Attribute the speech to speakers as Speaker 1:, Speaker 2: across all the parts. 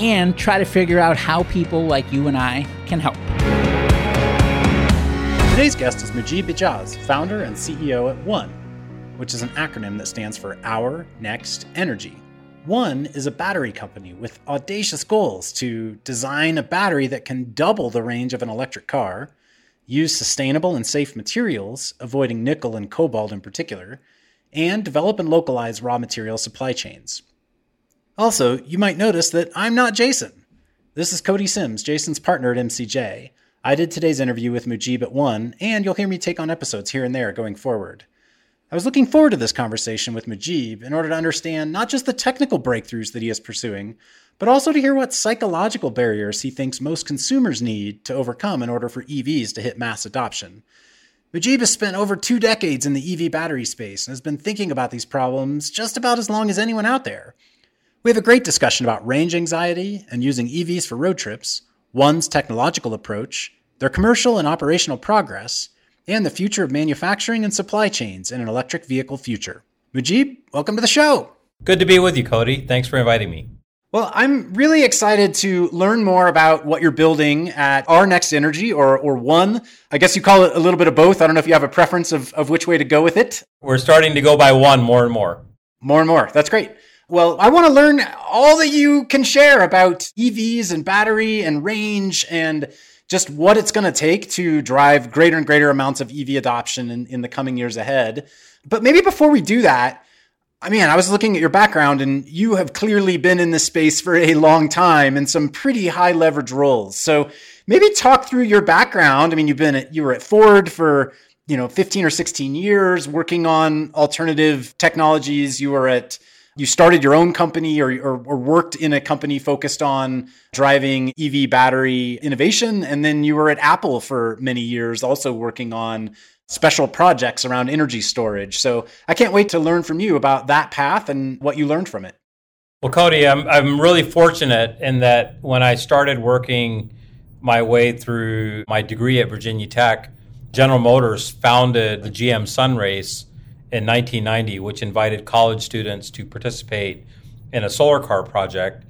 Speaker 1: and try to figure out how people like you and I can help.
Speaker 2: Today's guest is Mujeeb Ijaz, founder and CEO at One, which is an acronym that stands for Our Next Energy. One is a battery company with audacious goals to design a battery that can double the range of an electric car, use sustainable and safe materials, avoiding nickel and cobalt in particular, and develop and localize raw material supply chains. Also, you might notice that I'm not Jason. This is Cody Sims, Jason's partner at MCJ. I did today's interview with Mujeeb at 1, and you'll hear me take on episodes here and there going forward. I was looking forward to this conversation with Mujeeb in order to understand not just the technical breakthroughs that he is pursuing, but also to hear what psychological barriers he thinks most consumers need to overcome in order for EVs to hit mass adoption. Mujeeb has spent over two decades in the EV battery space and has been thinking about these problems just about as long as anyone out there. We have a great discussion about range anxiety and using EVs for road trips, One's technological approach, their commercial and operational progress, and the future of manufacturing and supply chains in an electric vehicle future. Mujeeb, welcome to the show.
Speaker 3: Good to be with you, Cody. Thanks for inviting me.
Speaker 2: Well, I'm really excited to learn more about what you're building at Our Next Energy or, or One. I guess you call it a little bit of both. I don't know if you have a preference of, of which way to go with it.
Speaker 3: We're starting to go by one more and more.
Speaker 2: More and more. That's great. Well, I want to learn all that you can share about EVs and battery and range and just what it's going to take to drive greater and greater amounts of EV adoption in, in the coming years ahead. But maybe before we do that, I mean, I was looking at your background and you have clearly been in this space for a long time in some pretty high leverage roles. So maybe talk through your background. I mean, you've been at, you were at Ford for, you know, 15 or 16 years working on alternative technologies. You were at you started your own company or, or, or, worked in a company focused on driving EV battery innovation. And then you were at Apple for many years, also working on special projects around energy storage. So I can't wait to learn from you about that path and what you learned from it.
Speaker 3: Well, Cody, I'm, I'm really fortunate in that when I started working my way through my degree at Virginia Tech, General Motors founded the GM Sunrayce in 1990, which invited college students to participate in a solar car project.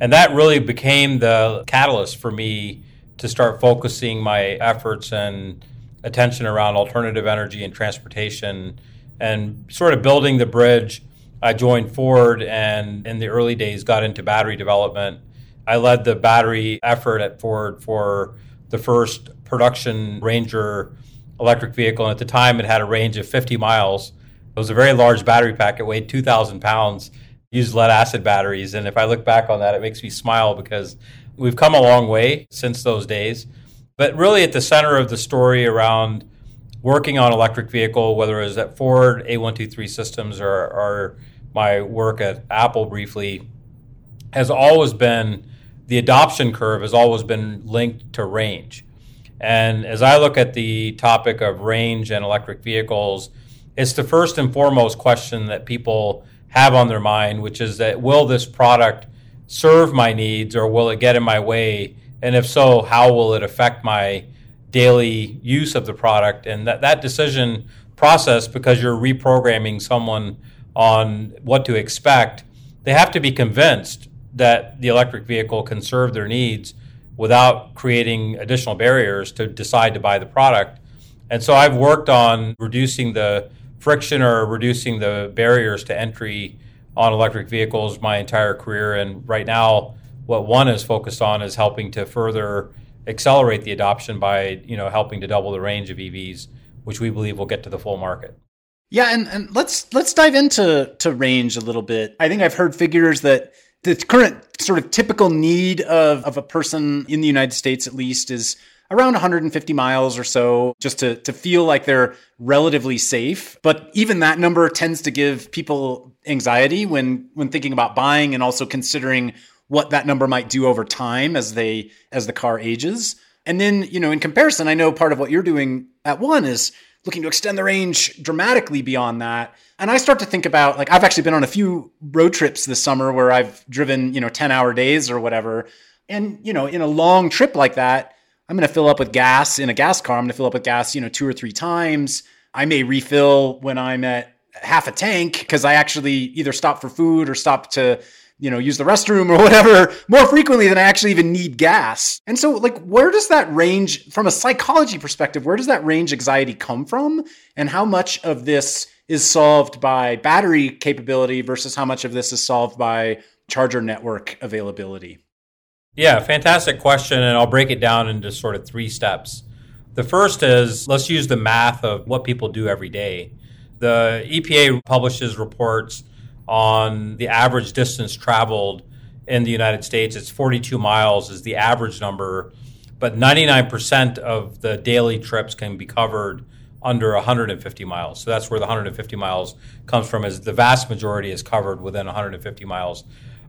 Speaker 3: And that really became the catalyst for me to start focusing my efforts and attention around alternative energy and transportation and sort of building the bridge. I joined Ford and in the early days got into battery development. I led the battery effort at Ford for the first production Ranger electric vehicle. And at the time, it had a range of 50 miles it was a very large battery pack. It weighed 2,000 pounds, used lead acid batteries. And if I look back on that, it makes me smile because we've come a long way since those days. But really, at the center of the story around working on electric vehicle, whether it was at Ford, A123 Systems, or, or my work at Apple briefly, has always been the adoption curve has always been linked to range. And as I look at the topic of range and electric vehicles, it's the first and foremost question that people have on their mind, which is that will this product serve my needs or will it get in my way? And if so, how will it affect my daily use of the product? And that, that decision process, because you're reprogramming someone on what to expect, they have to be convinced that the electric vehicle can serve their needs without creating additional barriers to decide to buy the product. And so I've worked on reducing the friction or reducing the barriers to entry on electric vehicles my entire career. And right now, what one is focused on is helping to further accelerate the adoption by you know helping to double the range of EVs, which we believe will get to the full market.
Speaker 2: Yeah, and, and let's let's dive into to range a little bit. I think I've heard figures that the current sort of typical need of, of a person in the United States, at least, is around 150 miles or so just to, to feel like they're relatively safe. But even that number tends to give people anxiety when, when thinking about buying and also considering what that number might do over time as they as the car ages. And then, you know, in comparison, I know part of what you're doing at one is looking to extend the range dramatically beyond that. And I start to think about like I've actually been on a few road trips this summer where I've driven, you know, 10 hour days or whatever. And, you know, in a long trip like that, I'm going to fill up with gas in a gas car. I'm going to fill up with gas, you know, two or three times. I may refill when I'm at half a tank because I actually either stop for food or stop to, you know, use the restroom or whatever more frequently than I actually even need gas. And so, like, where does that range, from a psychology perspective, where does that range anxiety come from? And how much of this is solved by battery capability versus how much of this is solved by charger network availability?
Speaker 3: Yeah, fantastic question. And I'll break it down into sort of three steps. The first is let's use the math of what people do every day. The EPA publishes reports on the average distance traveled in the United States. It's 42 miles is the average number, but 99% of the daily trips can be covered under 150 miles. So that's where the 150 miles comes from is the vast majority is covered within 150 miles.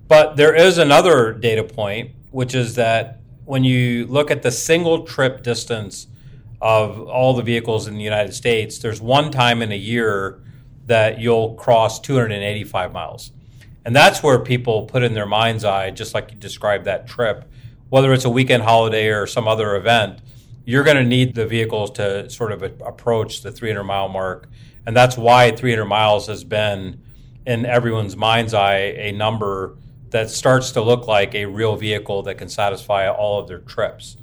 Speaker 3: But there is another data point which is that when you look at the single trip distance of all the vehicles in the United States, there's one time in a year that you'll cross 285 miles. And that's where people put in their mind's eye, just like you described that trip, whether it's a weekend holiday or some other event, you're going to need the vehicles to sort of approach the 300 mile mark. And that's why 300 miles has been in everyone's mind's eye a number that starts to look like a real vehicle that can satisfy all of their trips.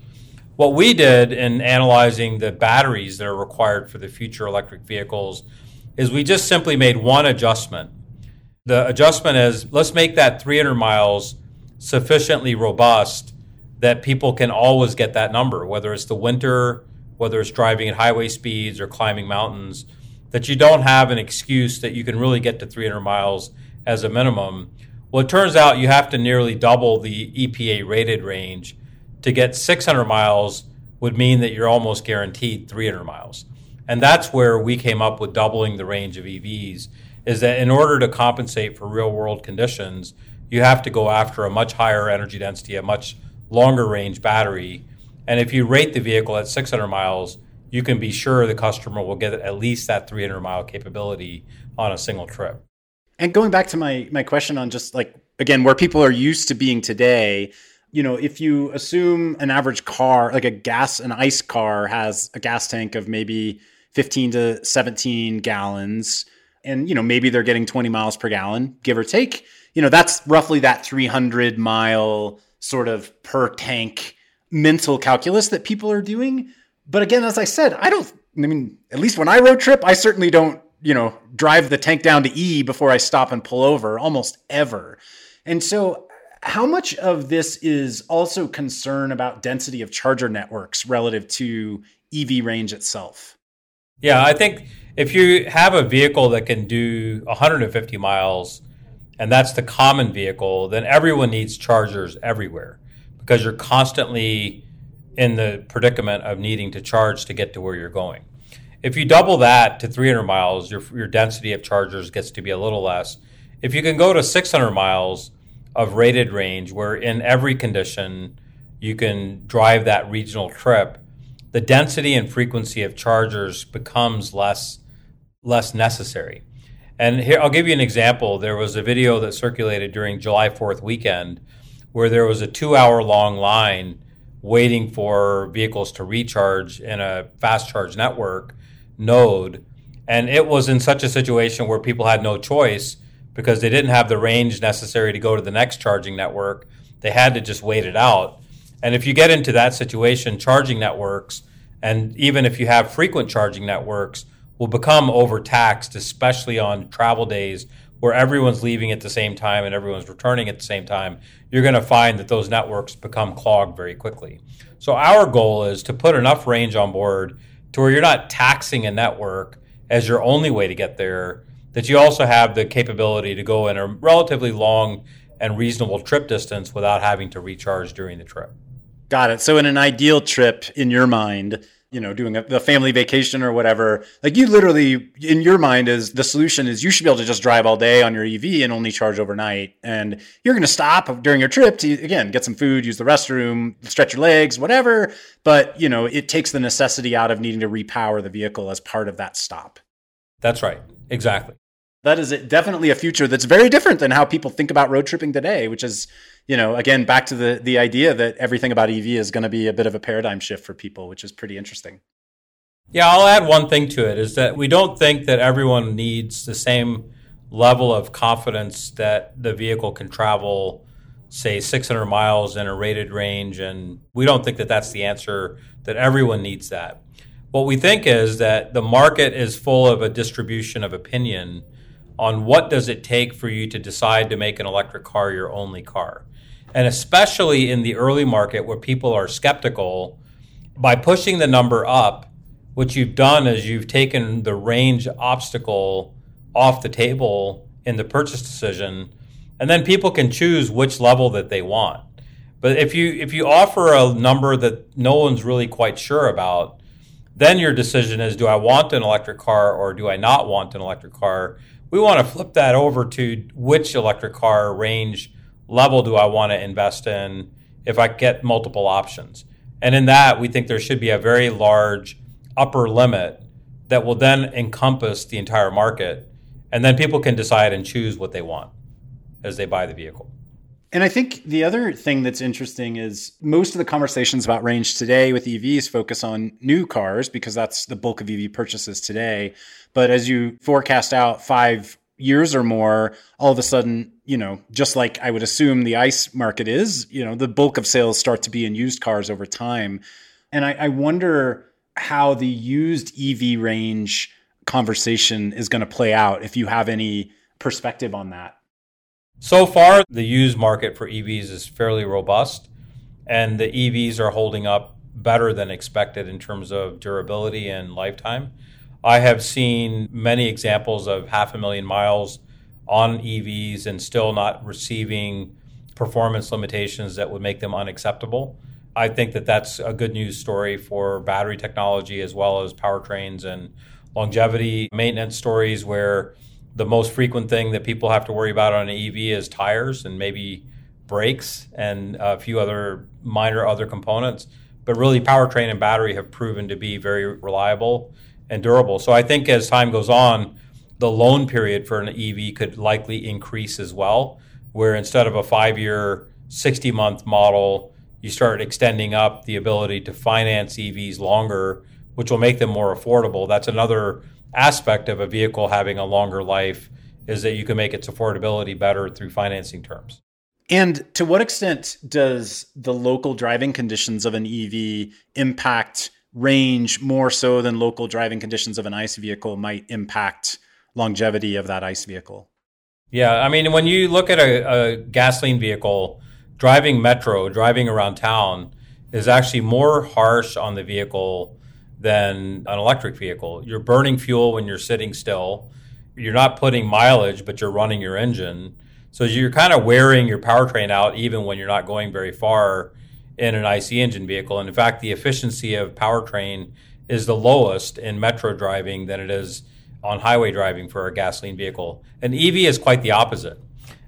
Speaker 3: What we did in analyzing the batteries that are required for the future electric vehicles is we just simply made one adjustment. The adjustment is let's make that 300 miles sufficiently robust that people can always get that number, whether it's the winter, whether it's driving at highway speeds or climbing mountains, that you don't have an excuse that you can really get to 300 miles as a minimum. Well, it turns out you have to nearly double the EPA rated range to get 600 miles would mean that you're almost guaranteed 300 miles. And that's where we came up with doubling the range of EVs is that in order to compensate for real world conditions, you have to go after a much higher energy density, a much longer range battery. And if you rate the vehicle at 600 miles, you can be sure the customer will get at least that 300 mile capability on a single trip.
Speaker 2: And going back to my my question on just like again where people are used to being today, you know, if you assume an average car, like a gas an ice car has a gas tank of maybe 15 to 17 gallons and you know, maybe they're getting 20 miles per gallon, give or take, you know, that's roughly that 300 mile sort of per tank mental calculus that people are doing. But again, as I said, I don't I mean, at least when I road trip, I certainly don't you know, drive the tank down to E before I stop and pull over almost ever. And so, how much of this is also concern about density of charger networks relative to EV range itself?
Speaker 3: Yeah, I think if you have a vehicle that can do 150 miles and that's the common vehicle, then everyone needs chargers everywhere because you're constantly in the predicament of needing to charge to get to where you're going. If you double that to 300 miles, your, your density of chargers gets to be a little less. If you can go to 600 miles of rated range, where in every condition you can drive that regional trip, the density and frequency of chargers becomes less less necessary. And here I'll give you an example. There was a video that circulated during July 4th weekend where there was a 2-hour long line waiting for vehicles to recharge in a fast charge network node. And it was in such a situation where people had no choice because they didn't have the range necessary to go to the next charging network. They had to just wait it out. And if you get into that situation, charging networks, and even if you have frequent charging networks, will become overtaxed, especially on travel days where everyone's leaving at the same time and everyone's returning at the same time. You're going to find that those networks become clogged very quickly. So, our goal is to put enough range on board to where you're not taxing a network as your only way to get there, that you also have the capability to go in a relatively long and reasonable trip distance without having to recharge during the trip.
Speaker 2: Got it. So, in an ideal trip in your mind, you know, doing a, the family vacation or whatever, like you literally, in your mind, is the solution is you should be able to just drive all day on your EV and only charge overnight. And you're going to stop during your trip to, again, get some food, use the restroom, stretch your legs, whatever. But, you know, it takes the necessity out of needing to repower the vehicle as part of that stop.
Speaker 3: That's right. Exactly.
Speaker 2: That is definitely a future that's very different than how people think about road tripping today, which is, you know, again, back to the, the idea that everything about EV is going to be a bit of a paradigm shift for people, which is pretty interesting.
Speaker 3: Yeah, I'll add one thing to it is that we don't think that everyone needs the same level of confidence that the vehicle can travel, say, 600 miles in a rated range. And we don't think that that's the answer, that everyone needs that. What we think is that the market is full of a distribution of opinion on what does it take for you to decide to make an electric car your only car. And especially in the early market where people are skeptical, by pushing the number up, what you've done is you've taken the range obstacle off the table in the purchase decision, and then people can choose which level that they want. But if you if you offer a number that no one's really quite sure about, then your decision is do I want an electric car or do I not want an electric car? we want to flip that over to which electric car range level do I want to invest in if I get multiple options. And in that, we think there should be a very large upper limit that will then encompass the entire market. And then people can decide and choose what they want as they buy the vehicle.
Speaker 2: And I think the other thing that's interesting is most of the conversations about range today with EVs focus on new cars because that's the bulk of EV purchases today. But as you forecast out five years or more, all of a sudden, you know, just like I would assume the ICE market is, you know, the bulk of sales start to be in used cars over time. And I, I wonder how the used EV range conversation is going to play out if you have any perspective on that.
Speaker 3: So far, the used market for EVs is fairly robust, and the EVs are holding up better than expected in terms of durability and lifetime. I have seen many examples of half a million miles on EVs and still not receiving performance limitations that would make them unacceptable. I think that that's a good news story for battery technology as well as powertrains and longevity maintenance stories where the most frequent thing that people have to worry about on an EV is tires and maybe brakes and a few other minor other components. But really, powertrain and battery have proven to be very reliable and durable. So I think as time goes on, the loan period for an EV could likely increase as well, where instead of a five year, 60 month model, you start extending up the ability to finance EVs longer, which will make them more affordable. That's another aspect of a vehicle having a longer life is that you can make its affordability better through financing terms.
Speaker 2: And to what extent does the local driving conditions of an EV impact range more so than local driving conditions of an ICE vehicle might impact longevity of that ICE vehicle?
Speaker 3: Yeah, I mean, when you look at a, a gasoline vehicle, driving metro, driving around town, is actually more harsh on the vehicle than an electric vehicle. You're burning fuel when you're sitting still. You're not putting mileage, but you're running your engine. So you're kind of wearing your powertrain out even when you're not going very far in an IC engine vehicle. And in fact, the efficiency of powertrain is the lowest in metro driving than it is on highway driving for a gasoline vehicle. An EV is quite the opposite.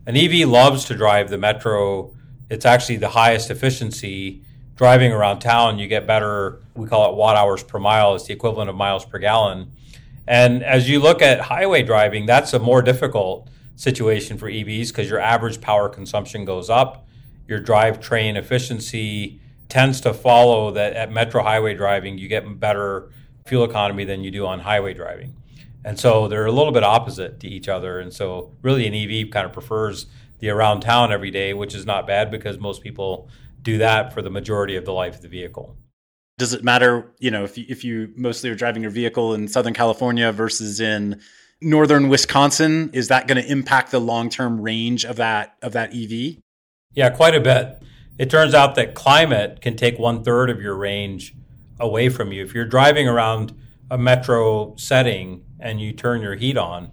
Speaker 3: An EV loves to drive the metro. It's actually the highest efficiency. Driving around town, you get better, we call it watt hours per mile, it's the equivalent of miles per gallon. And as you look at highway driving, that's a more difficult situation for EVs because your average power consumption goes up, your drivetrain efficiency tends to follow that at metro highway driving, you get better fuel economy than you do on highway driving. And so they're a little bit opposite to each other. And so really an EV kind of prefers the around town every day, which is not bad because most people do that for the majority of the life of the vehicle.
Speaker 2: Does it matter, you know, if you, if you mostly are driving your vehicle in Southern California versus in northern Wisconsin? Is that going to impact the long term range of that of that EV?
Speaker 3: Yeah, quite a bit. It turns out that climate can take one third of your range away from you. If you're driving around a metro setting and you turn your heat on,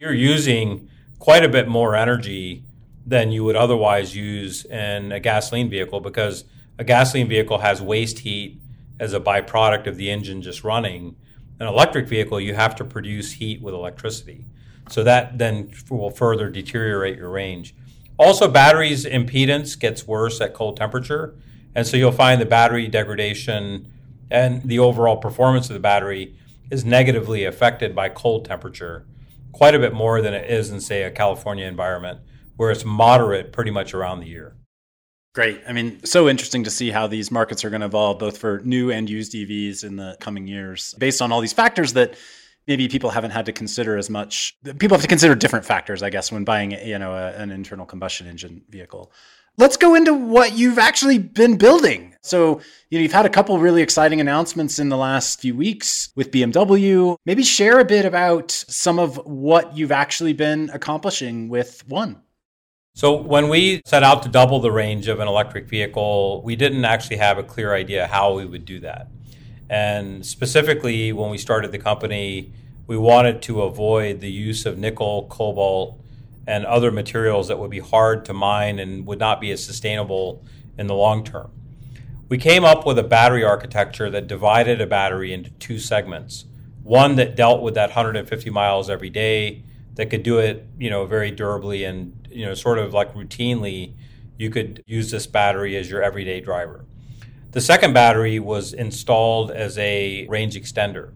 Speaker 3: you're using quite a bit more energy than you would otherwise use in a gasoline vehicle because a gasoline vehicle has waste heat as a byproduct of the engine just running. An electric vehicle, you have to produce heat with electricity. So that then will further deteriorate your range. Also, batteries impedance gets worse at cold temperature. And so you'll find the battery degradation and the overall performance of the battery is negatively affected by cold temperature quite a bit more than it is in, say, a California environment where it's moderate pretty much around the year.
Speaker 2: Great. I mean, so interesting to see how these markets are going to evolve, both for new and used EVs in the coming years, based on all these factors that maybe people haven't had to consider as much. People have to consider different factors, I guess, when buying you know a, an internal combustion engine vehicle. Let's go into what you've actually been building. So, you know, you've had a couple really exciting announcements in the last few weeks with BMW. Maybe share a bit about some of what you've actually been accomplishing with one.
Speaker 3: So, when we set out to double the range of an electric vehicle, we didn't actually have a clear idea how we would do that. And specifically, when we started the company, we wanted to avoid the use of nickel, cobalt, and other materials that would be hard to mine and would not be as sustainable in the long term. We came up with a battery architecture that divided a battery into two segments. One that dealt with that 150 miles every day, that could do it, you know, very durably and you know, sort of like routinely, you could use this battery as your everyday driver. The second battery was installed as a range extender,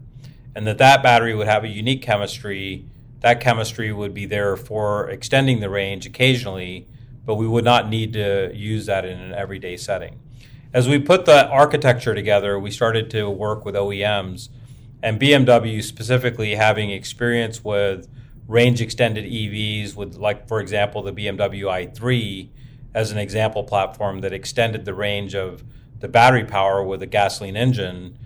Speaker 3: and that that battery would have a unique chemistry that chemistry would be there for extending the range occasionally, but we would not need to use that in an everyday setting. As we put the architecture together, we started to work with OEMs, and BMW specifically having experience with range extended EVs, with like for example the BMW i3 as an example platform that extended the range of the battery power with a gasoline engine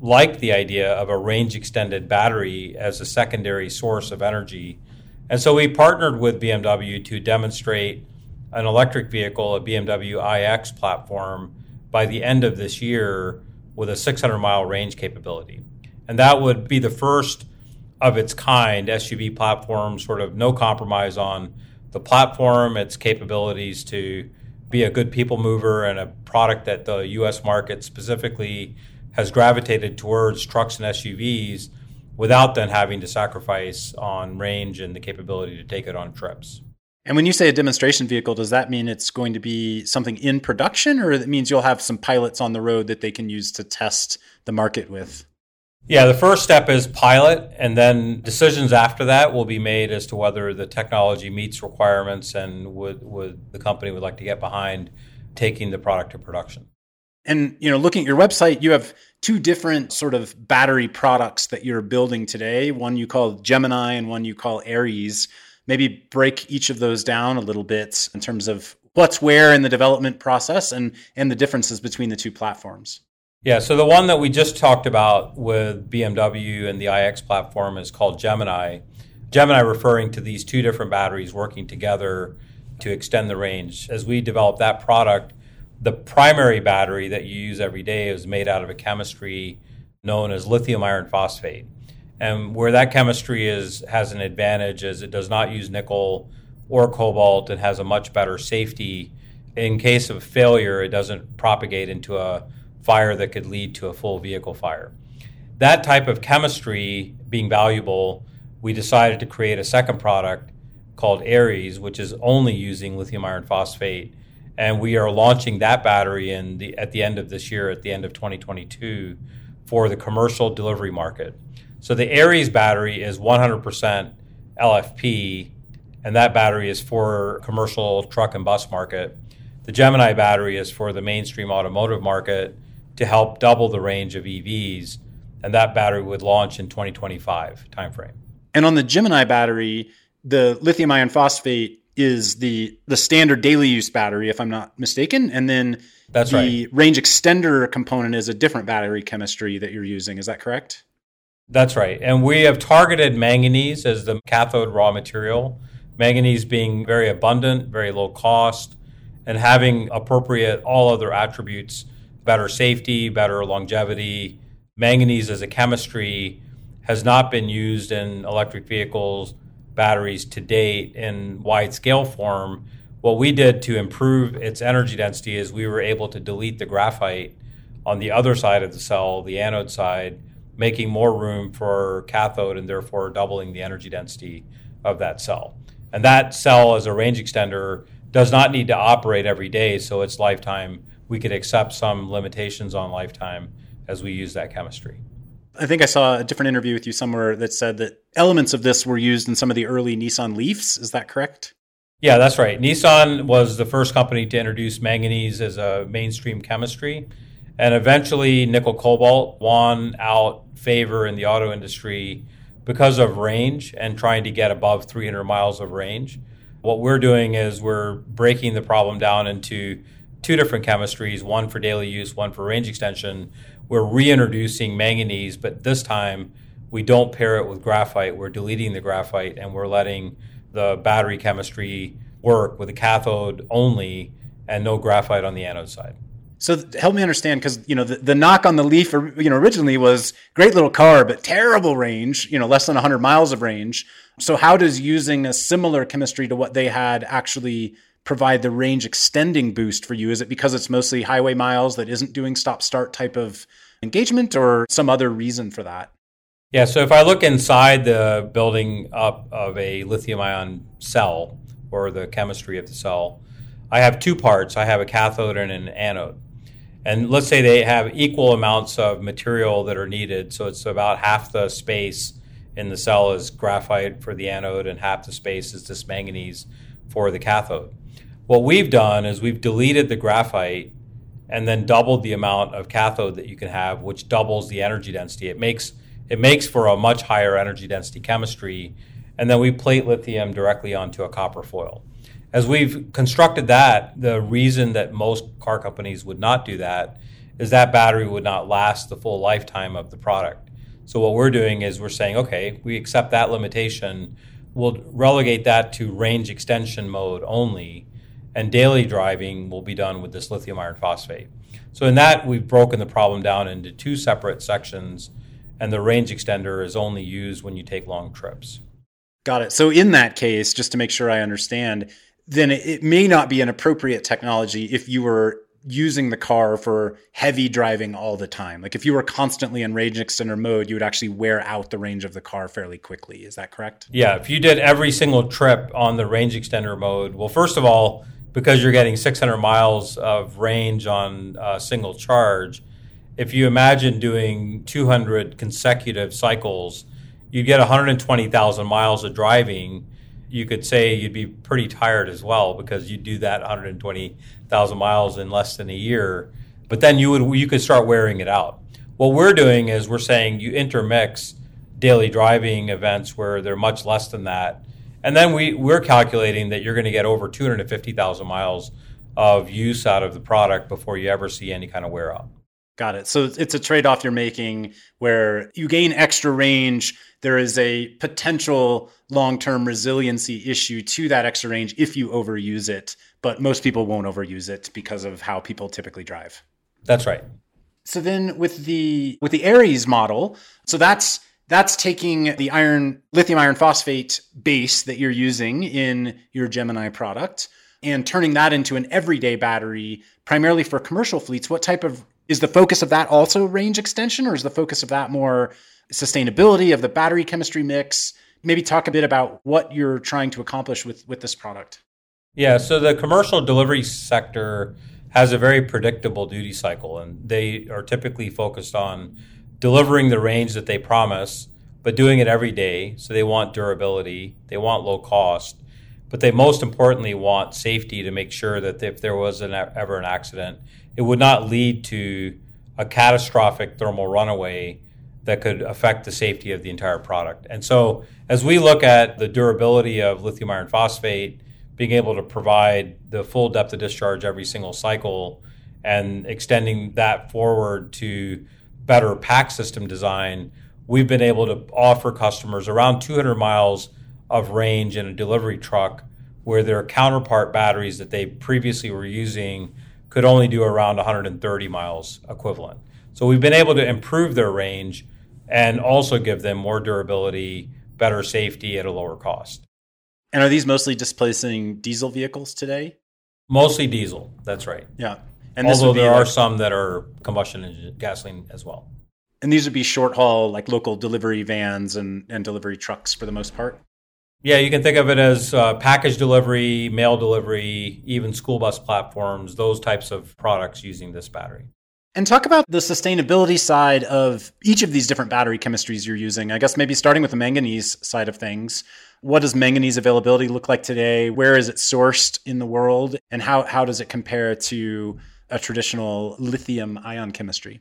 Speaker 3: like the idea of a range extended battery as a secondary source of energy. And so we partnered with BMW to demonstrate an electric vehicle, a BMW iX platform, by the end of this year with a 600 mile range capability. And that would be the first of its kind SUV platform, sort of no compromise on the platform, its capabilities to be a good people mover and a product that the US market specifically has gravitated towards trucks and SUVs without then having to sacrifice on range and the capability to take it on trips.
Speaker 2: And when you say a demonstration vehicle, does that mean it's going to be something in production or it means you'll have some pilots on the road that they can use to test the market with?
Speaker 3: Yeah, the first step is pilot, and then decisions after that will be made as to whether the technology meets requirements and would, would the company would like to get behind taking the product to production.
Speaker 2: And you know, looking at your website, you have two different sort of battery products that you're building today. One you call Gemini and one you call Aries. Maybe break each of those down a little bit in terms of what's where in the development process and and the differences between the two platforms.
Speaker 3: Yeah, so the one that we just talked about with BMW and the iX platform is called Gemini. Gemini referring to these two different batteries working together to extend the range. As we develop that product, the primary battery that you use every day is made out of a chemistry known as lithium iron phosphate. And where that chemistry is has an advantage is it does not use nickel or cobalt and has a much better safety. In case of failure, it doesn't propagate into a fire that could lead to a full vehicle fire. that type of chemistry being valuable, we decided to create a second product called Aries, which is only using lithium iron phosphate. And we are launching that battery in the, at the end of this year, at the end of 2022, for the commercial delivery market. So the Aries battery is 100% LFP, and that battery is for commercial truck and bus market. The Gemini battery is for the mainstream automotive market to help double the range of EVs, and that battery would launch in 2025 timeframe.
Speaker 2: And on the Gemini battery, the lithium iron phosphate is the the standard daily use battery, if I'm not mistaken, and then
Speaker 3: That's
Speaker 2: the
Speaker 3: right.
Speaker 2: range extender component is a different battery chemistry that you're using. Is that correct?
Speaker 3: That's right. And we have targeted manganese as the cathode raw material, manganese being very abundant, very low cost, and having appropriate all other attributes better safety, better longevity. Manganese as a chemistry has not been used in electric vehicles, batteries to date in wide scale form. What we did to improve its energy density is we were able to delete the graphite on the other side of the cell, the anode side, making more room for cathode and therefore doubling the energy density of that cell. And that cell, as a range extender, does not need to operate every day, so its lifetime, we could accept some limitations on lifetime as we use that chemistry.
Speaker 2: I think I saw a different interview with you somewhere that said that elements of this were used in some of the early Nissan Leafs. Is that correct?
Speaker 3: Yeah, that's right. Nissan was the first company to introduce manganese as a mainstream chemistry. And eventually, nickel cobalt won out favor in the auto industry because of range and trying to get above 300 miles of range. What we're doing is we're breaking the problem down into two different chemistries one for daily use, one for range extension. We're reintroducing manganese, but this time we don't pair it with graphite. We're deleting the graphite and we're letting the battery chemistry work with a cathode only and no graphite on the anode side.
Speaker 2: So help me understand, because you know the, the knock on the Leaf, you know, originally was great little car, but terrible range. You know, less than 100 miles of range. So how does using a similar chemistry to what they had actually provide the range extending boost for you? Is it because it's mostly highway miles that isn't doing stop start type of engagement, or some other reason for that?
Speaker 3: Yeah, so if I look inside the building up of a lithium ion cell or the chemistry of the cell, I have two parts. I have a cathode and an anode. And let's say they have equal amounts of material that are needed. So it's about half the space in the cell is graphite for the anode, and half the space is this manganese for the cathode. What we've done is we've deleted the graphite and then doubled the amount of cathode that you can have, which doubles the energy density. It makes it makes for a much higher energy density chemistry, and then we plate lithium directly onto a copper foil as we've constructed that, the reason that most car companies would not do that is that battery would not last the full lifetime of the product. So what we're doing is we're saying, okay, we accept that limitation. We'll relegate that to range extension mode only, and daily driving will be done with this lithium iron phosphate. So in that, we've broken the problem down into two separate sections, and the range extender is only used when you take long trips.
Speaker 2: Got it. So in that case, just to make sure I understand, then it, may not be an appropriate technology if you were using the car for heavy driving all the time. Like if you were constantly in range extender mode, you would actually wear out the range of the car fairly quickly. Is that correct?
Speaker 3: Yeah, if you did every single trip on the range extender mode, well, first of all, because you're getting 600 miles of range on a single charge, if you imagine doing 200 consecutive cycles, you'd get 120,000 miles of driving. You could say you'd be pretty tired as well because you'd do that 120,000 miles in less than a year. But then you would you could start wearing it out. What we're doing is we're saying you intermix daily driving events where they're much less than that, and then we we're calculating that you're going to get over 250,000 miles of use out of the product before you ever see any kind of wear out.
Speaker 2: Got it. So it's a trade off you're making where you gain extra range. There is a potential long term resiliency issue to that extra range if you overuse it, but most people won't overuse it because of how people typically drive.
Speaker 3: That's right.
Speaker 2: So then with the with the Aries model, so that's that's taking the iron lithium iron phosphate base that you're using in your Gemini product and turning that into an everyday battery primarily for commercial fleets. What type of Is the focus of that also range extension, or is the focus of that more sustainability of the battery chemistry mix? Maybe talk a bit about what you're trying to accomplish with, with this product.
Speaker 3: Yeah, so the commercial delivery sector has a very predictable duty cycle, and they are typically focused on delivering the range that they promise, but doing it every day. So they want durability, they want low cost, but they most importantly want safety to make sure that if there was an, ever an accident, it would not lead to a catastrophic thermal runaway that could affect the safety of the entire product. And so, as we look at the durability of lithium iron phosphate, being able to provide the full depth of discharge every single cycle and extending that forward to better pack system design, we've been able to offer customers around 200 miles of range in a delivery truck where their counterpart batteries that they previously were using could only do around 130 miles equivalent. So we've been able to improve their range and also give them more durability, better safety at a lower cost.
Speaker 2: And are these mostly displacing diesel vehicles today?
Speaker 3: Mostly diesel, that's right.
Speaker 2: Yeah.
Speaker 3: And Although there like, are some that are combustion engine gasoline as well.
Speaker 2: And these would be short haul, like local delivery vans and, and delivery trucks for the most part?
Speaker 3: Yeah, you can think of it as uh, package delivery, mail delivery, even school bus platforms, those types of products using this battery.
Speaker 2: And talk about the sustainability side of each of these different battery chemistries you're using. I guess maybe starting with the manganese side of things. What does manganese availability look like today? Where is it sourced in the world? And how, how does it compare to a traditional lithium ion chemistry?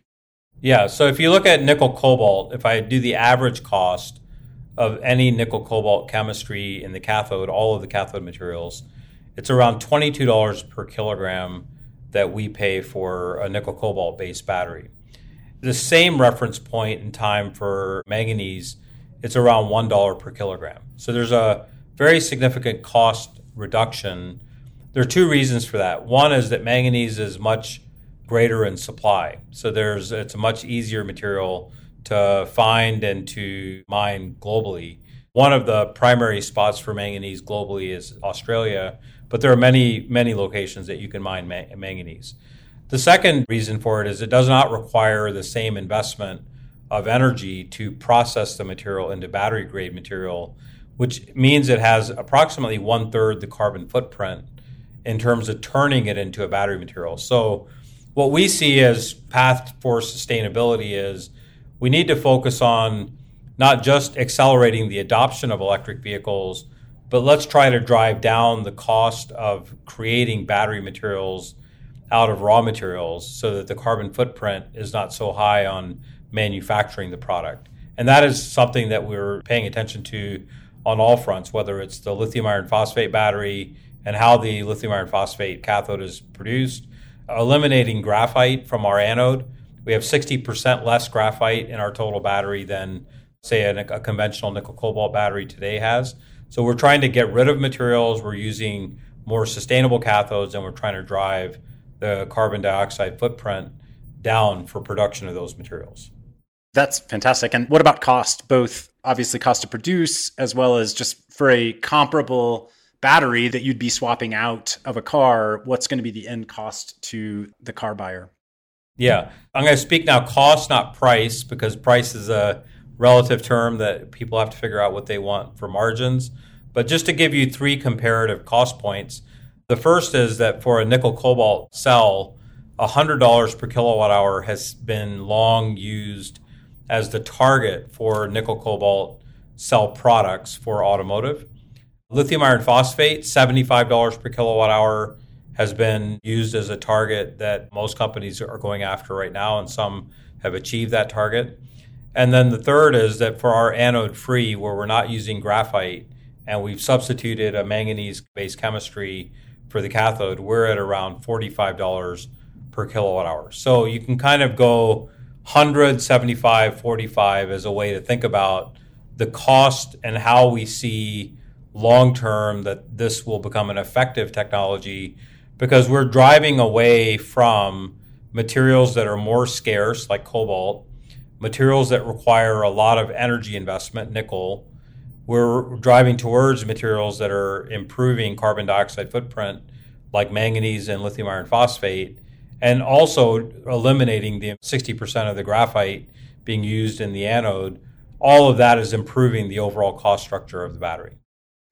Speaker 3: Yeah, so if you look at nickel cobalt, if I do the average cost of any nickel cobalt chemistry in the cathode, all of the cathode materials, it's around $22 per kilogram that we pay for a nickel cobalt based battery. The same reference point in time for manganese, it's around $1 per kilogram. So there's a very significant cost reduction. There are two reasons for that. One is that manganese is much greater in supply. So there's it's a much easier material to find and to mine globally. One of the primary spots for manganese globally is Australia, but there are many, many locations that you can mine manganese. The second reason for it is it does not require the same investment of energy to process the material into battery grade material, which means it has approximately one third the carbon footprint in terms of turning it into a battery material. So, what we see as path for sustainability is we need to focus on not just accelerating the adoption of electric vehicles but let's try to drive down the cost of creating battery materials out of raw materials so that the carbon footprint is not so high on manufacturing the product. And that is something that we're paying attention to on all fronts, whether it's the lithium iron phosphate battery and how the lithium iron phosphate cathode is produced, eliminating graphite from our anode. We have 60% less graphite in our total battery than, say, a, a conventional nickel cobalt battery today has. So we're trying to get rid of materials. We're using more sustainable cathodes, and we're trying to drive the carbon dioxide footprint down for production of those materials.
Speaker 2: That's fantastic. And what about cost? Both obviously cost to produce, as well as just for a comparable battery that you'd be swapping out of a car, what's going to be the end cost to the car buyer?
Speaker 3: Yeah, I'm going to speak now cost, not price, because price is a relative term that people have to figure out what they want for margins. But just to give you three comparative cost points, the first is that for a nickel cobalt cell, $100 per kilowatt hour has been long used as the target for nickel cobalt cell products for automotive. Lithium iron phosphate, $75 per kilowatt hour, has been used as a target that most companies are going after right now, and some have achieved that target. And then the third is that for our anode free, where we're not using graphite and we've substituted a manganese based chemistry for the cathode, we're at around $45 per kilowatt hour. So you can kind of go 100, 75, 45 as a way to think about the cost and how we see long term that this will become an effective technology because we're driving away from materials that are more scarce, like cobalt, materials that require a lot of energy investment, nickel. We're driving towards materials that are improving carbon dioxide footprint, like manganese and lithium iron phosphate. and also eliminating the 60% of the graphite being used in the anode. All of that is improving the overall cost structure of the battery.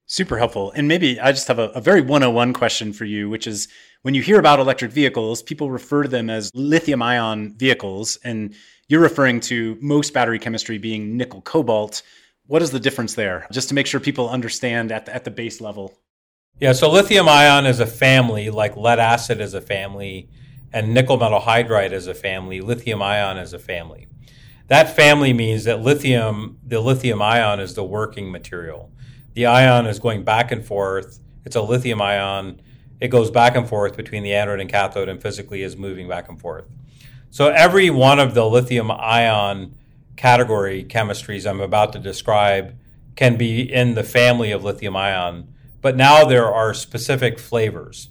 Speaker 2: Super helpful. And maybe I just have a, a, very 101 question for you, which is when you hear about electric vehicles, people refer to them as lithium ion vehicles. And you're referring to most battery chemistry being nickel cobalt. What is the difference there? Just to make sure people understand at the, at the base level.
Speaker 3: Yeah, so lithium ion is a family, like lead acid is a family, and nickel metal hydride is a family, lithium ion is a family. That family means that lithium, the lithium ion is the working material the ion is going back and forth. It's a lithium ion. It goes back and forth between the anode and cathode and physically is moving back and forth. So every one of the lithium ion category chemistries I'm about to describe can be in the family of lithium ion, but now there are specific flavors.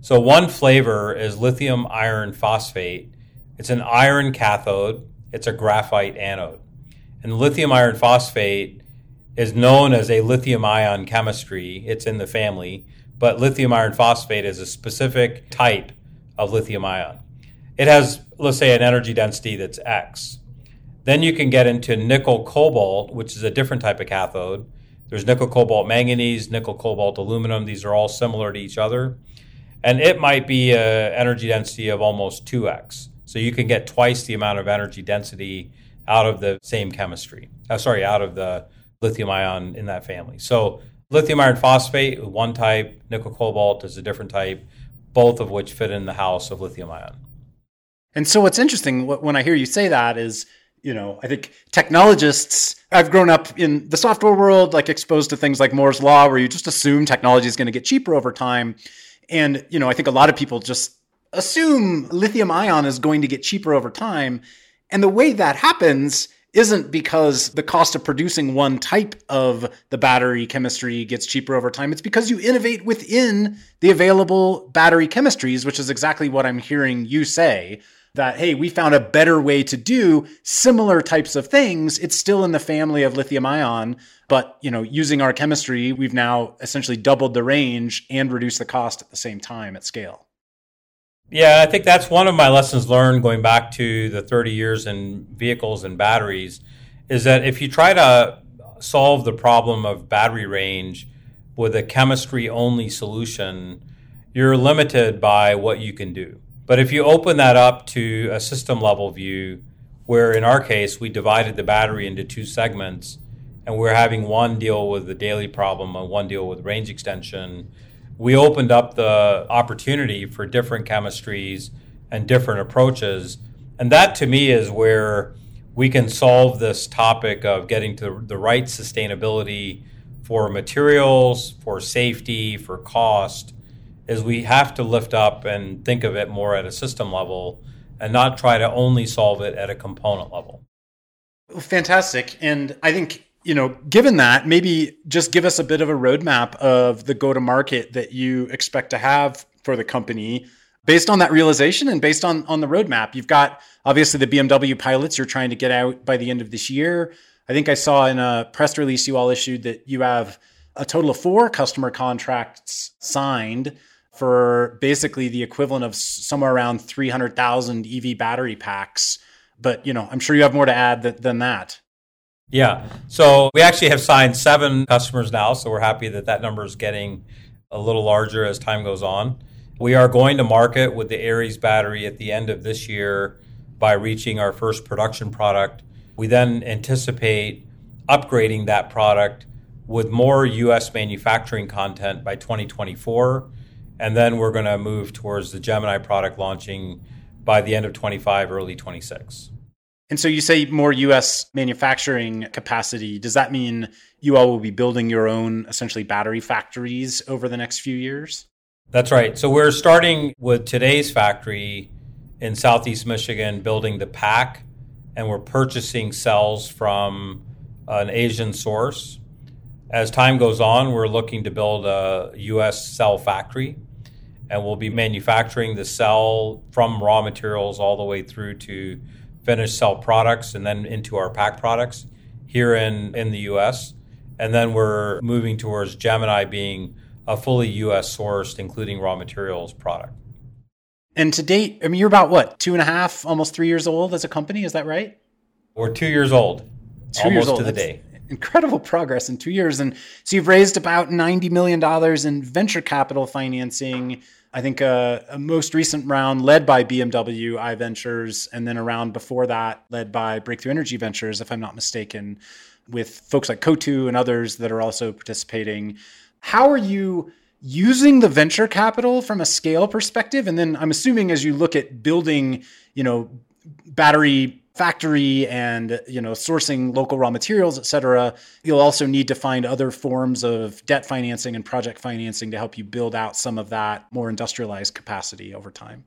Speaker 3: So one flavor is lithium iron phosphate. It's an iron cathode, it's a graphite anode. And lithium iron phosphate is known as a lithium ion chemistry. It's in the family, but lithium iron phosphate is a specific type of lithium ion. It has, let's say, an energy density that's X. Then you can get into nickel cobalt, which is a different type of cathode. There's nickel cobalt manganese, nickel cobalt aluminum. These are all similar to each other. And it might be an energy density of almost 2x. So you can get twice the amount of energy density out of the same chemistry. Uh, sorry, out of the lithium ion in that family. So lithium iron phosphate, one type, nickel cobalt is a different type, both of which fit in the house of lithium ion.
Speaker 2: And so what's interesting when I hear you say that is, you know, I think technologists, I've grown up in the software world, like exposed to things like Moore's Law, where you just assume technology is going to get cheaper over time. And, you know, I think a lot of people just assume lithium ion is going to get cheaper over time. And the way that happens isn't because the cost of producing one type of the battery chemistry gets cheaper over time. It's because you innovate within the available battery chemistries, which is exactly what I'm hearing you say. That, hey, we found a better way to do similar types of things. It's still in the family of lithium ion, but you know, using our chemistry, we've now essentially doubled the range and reduced the cost at the same time at scale.
Speaker 3: Yeah, I think that's one of my lessons learned going back to the 30 years in vehicles and batteries is that if you try to solve the problem of battery range with a chemistry only solution, you're limited by what you can do. But if you open that up to a system level view, where in our case we divided the battery into two segments and we're having one deal with the daily problem and one deal with range extension we opened up the opportunity for different chemistries and different approaches. And that to me is where we can solve this topic of getting to the right sustainability for materials, for safety, for cost, is we have to lift up and think of it more at a system level and not try to only solve it at a component level.
Speaker 2: Fantastic. And I think you know, given that, maybe just give us a bit of a roadmap of the go to market that you expect to have for the company based on that realization and based on on the roadmap. You've got obviously the BMW pilots you're trying to get out by the end of this year. I think I saw in a press release you all issued that you have a total of four customer contracts signed for basically the equivalent of somewhere around 300,000 EV battery packs. But, you know, I'm sure you have more to add th- than that.
Speaker 3: Yeah. So we actually have signed seven customers now. So we're happy that that number is getting a little larger as time goes on. We are going to market with the Aries battery at the end of this year by reaching our first production product. We then anticipate upgrading that product with more US manufacturing content by 2024. And then we're going to move towards the Gemini product launching by the end of 25, early 26.
Speaker 2: And so you say more US manufacturing capacity. Does that mean you all will be building your own essentially battery factories over the next few years?
Speaker 3: That's right. So we're starting with today's factory in Southeast Michigan building the pack, and we're purchasing cells from an Asian source. As time goes on, we're looking to build a US cell factory, and we'll be manufacturing the cell from raw materials all the way through to finished cell products and then into our pack products here in, in the US. And then we're moving towards Gemini being a fully US sourced, including raw materials product.
Speaker 2: And to date, I mean, you're about what, two and a half, almost three years old as a company? Is that right?
Speaker 3: We're two years old. Two almost years old. to the That's day.
Speaker 2: Incredible progress in two years. And so you've raised about $90 million in venture capital financing. I think uh, a most recent round led by BMW iVentures, and then a round before that led by Breakthrough Energy Ventures, if I'm not mistaken, with folks like Coatue and others that are also participating. How are you using the venture capital from a scale perspective and then i'm assuming as you look at building you know battery factory and you know sourcing local raw materials et cetera. You'll also need to find other forms of debt financing and project financing to help you build out some of that more industrialized capacity over time.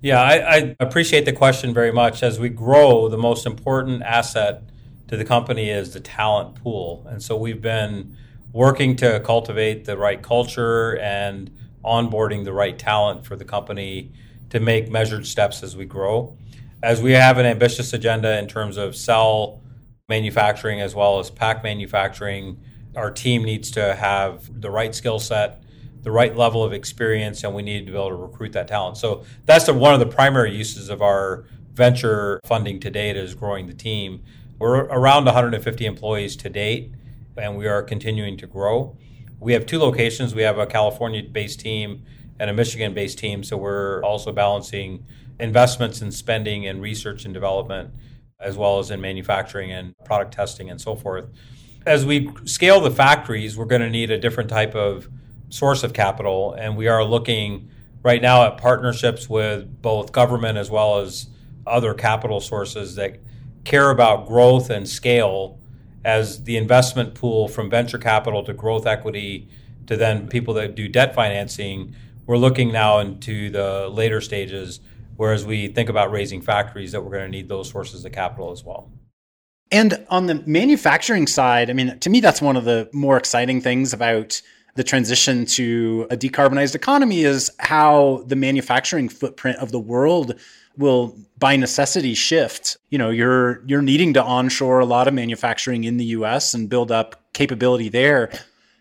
Speaker 3: Yeah I, I appreciate the question very much. As we grow the most important asset to the company is the talent pool. And so we've been working to cultivate the right culture and onboarding the right talent for the company to make measured steps as we grow. As we have an ambitious agenda in terms of cell manufacturing as well as pack manufacturing, our team needs to have the right skill set, the right level of experience, and we need to be able to recruit that talent. So that's the, one of the primary uses of our venture funding to date is growing the team. We're around 150 employees to date and we are continuing to grow. We have two locations. We have a California based team and a Michigan based team. So we're also balancing investments in spending and research and development, as well as in manufacturing and product testing and so forth. As we scale the factories, we're going to need a different type of source of capital. And we are looking right now at partnerships with both government as well as other capital sources that care about growth and scale as the investment pool from venture capital to growth equity to then people that do debt financing, we're looking now into the later stages, whereas we think about raising factories, that we're going to need those sources of capital as well.
Speaker 2: And on the manufacturing side, I mean, to me, that's one of the more exciting things about the transition to a decarbonized economy is how the manufacturing footprint of the world will by necessity shift. You know, you're you're needing to onshore a lot of manufacturing in the US and build up capability there.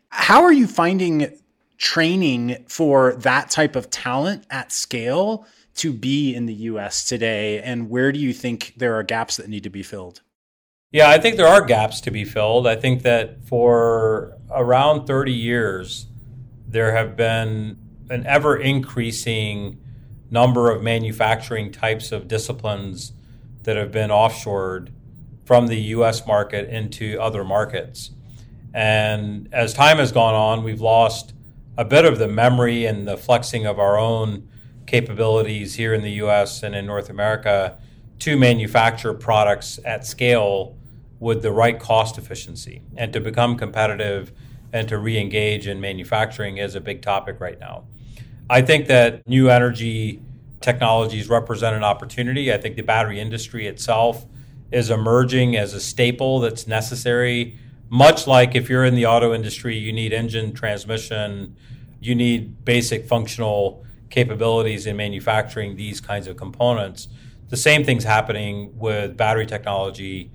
Speaker 2: How are you finding training for that type of talent at scale to be in the US today and where do you think there are gaps that need to be filled?
Speaker 3: Yeah, I think there are gaps to be filled. I think that for around 30 years there have been an ever increasing number of manufacturing types of disciplines that have been offshored from the US market into other markets. And as time has gone on, we've lost a bit of the memory and the flexing of our own capabilities here in the US and in North America to manufacture products at scale with the right cost efficiency. And to become competitive and to re engage in manufacturing is a big topic right now. I think that new energy technologies represent an opportunity. I think the battery industry itself is emerging as a staple that's necessary. Much like if you're in the auto industry, you need engine, transmission, you need basic functional capabilities in manufacturing these kinds of components. The same thing's happening with battery technology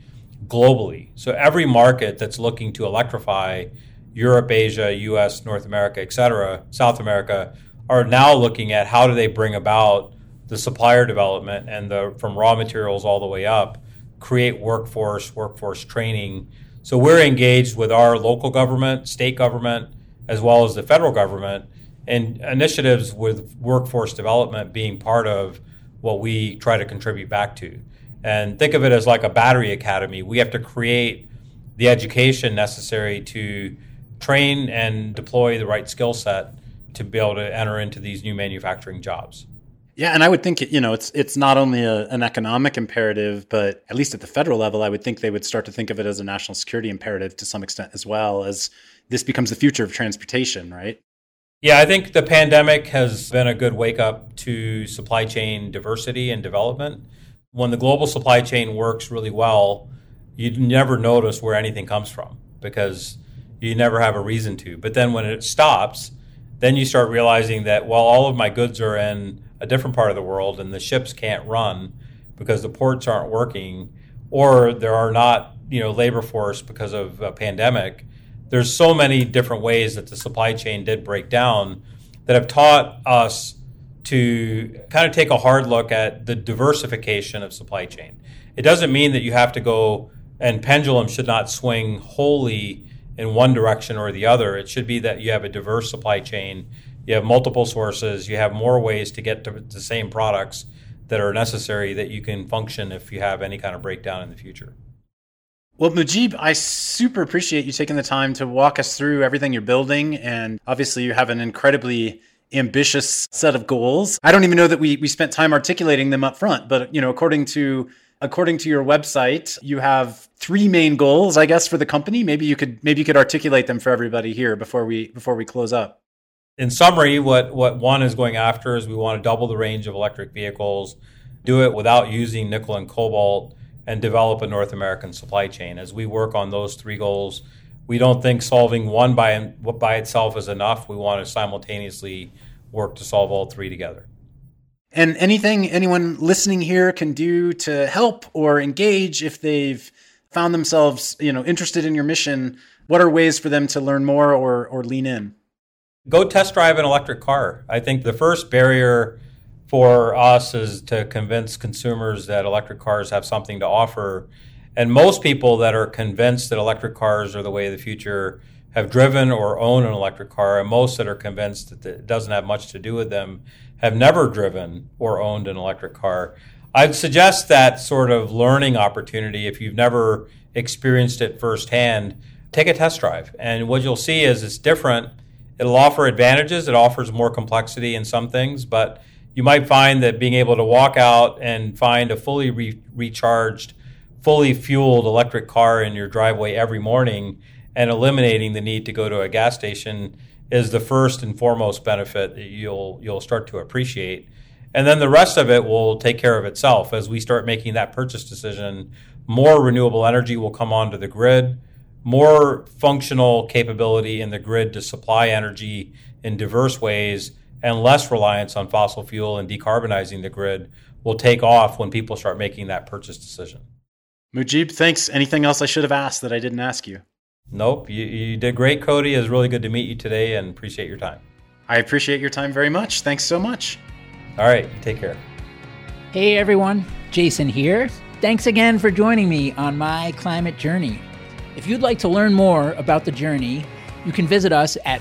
Speaker 3: globally. So every market that's looking to electrify Europe, Asia, US, North America, et cetera, South America, are now looking at how do they bring about the supplier development and the from raw materials all the way up, create workforce, workforce training. So we're engaged with our local government, state government, as well as the federal government, and initiatives with workforce development being part of what we try to contribute back to. And think of it as like a battery academy. We have to create the education necessary to train and deploy the right skill set to be able to enter into these new manufacturing jobs.
Speaker 2: Yeah, and I would think you know it's it's not only a, an economic imperative, but at least at the federal level, I would think they would start to think of it as a national security imperative to some extent as well, as this becomes the future of transportation, right?
Speaker 3: Yeah, I think the pandemic has been a good wake up to supply chain diversity and development. When the global supply chain works really well, you never notice where anything comes from because you never have a reason to. But then when it stops, then you start realizing that while all of my goods are in a different part of the world and the ships can't run because the ports aren't working or there are not you know labor force because of a pandemic there's so many different ways that the supply chain did break down that have taught us to kind of take a hard look at the diversification of supply chain. It doesn't mean that you have to go and pendulum should not swing wholly in one direction or the other. It should be that you have a diverse supply chain, you have multiple sources, you have more ways to get to the same products that are necessary that you can function if you have any kind of breakdown in the future.
Speaker 2: Well, Mujeeb, I super appreciate you taking the time to walk us through everything you're building. And obviously, you have an incredibly ambitious set of goals. I don't even know that we, we spent time articulating them up front, but you know, according to according to your website, you have three main goals, I guess, for the company. Maybe you could maybe you could articulate them for everybody here before we before we close up.
Speaker 3: In summary, what what one is going after is we want to double the range of electric vehicles, do it without using nickel and cobalt, and develop a North American supply chain. As we work on those three goals, we don't think solving one by by itself is enough. We want to simultaneously work to solve all three together.
Speaker 2: And anything anyone listening here can do to help or engage if they've found themselves, you know, interested in your mission, what are ways for them to learn more or or lean in?
Speaker 3: Go test drive an electric car. I think the first barrier for us is to convince consumers that electric cars have something to offer. And most people that are convinced that electric cars are the way of the future have driven or own an electric car, and most that are convinced that it doesn't have much to do with them have never driven or owned an electric car. I'd suggest that sort of learning opportunity, if you've never experienced it firsthand, take a test drive. And what you'll see is it's different. It'll offer advantages, it offers more complexity in some things, but you might find that being able to walk out and find a fully re- recharged, fully fueled electric car in your driveway every morning and eliminating the need to go to a gas station is the first and foremost benefit that you'll you'll start to appreciate. And then the rest of it will take care of itself as we start making that purchase decision. More renewable energy will come onto the grid, more functional capability in the grid to supply energy in diverse ways, and less reliance on fossil fuel and decarbonizing the grid will take off when people start making that purchase decision.
Speaker 2: Mujeeb, thanks. Anything else I should have asked that I didn't ask you?
Speaker 3: Nope, you, you did great, Cody. It was really good to meet you today and appreciate your time.
Speaker 2: I appreciate your time very much. Thanks so much.
Speaker 3: All right, take care.
Speaker 1: Hey everyone, Jason here. Thanks again for joining me on my climate journey. If you'd like to learn more about the journey, you can visit us at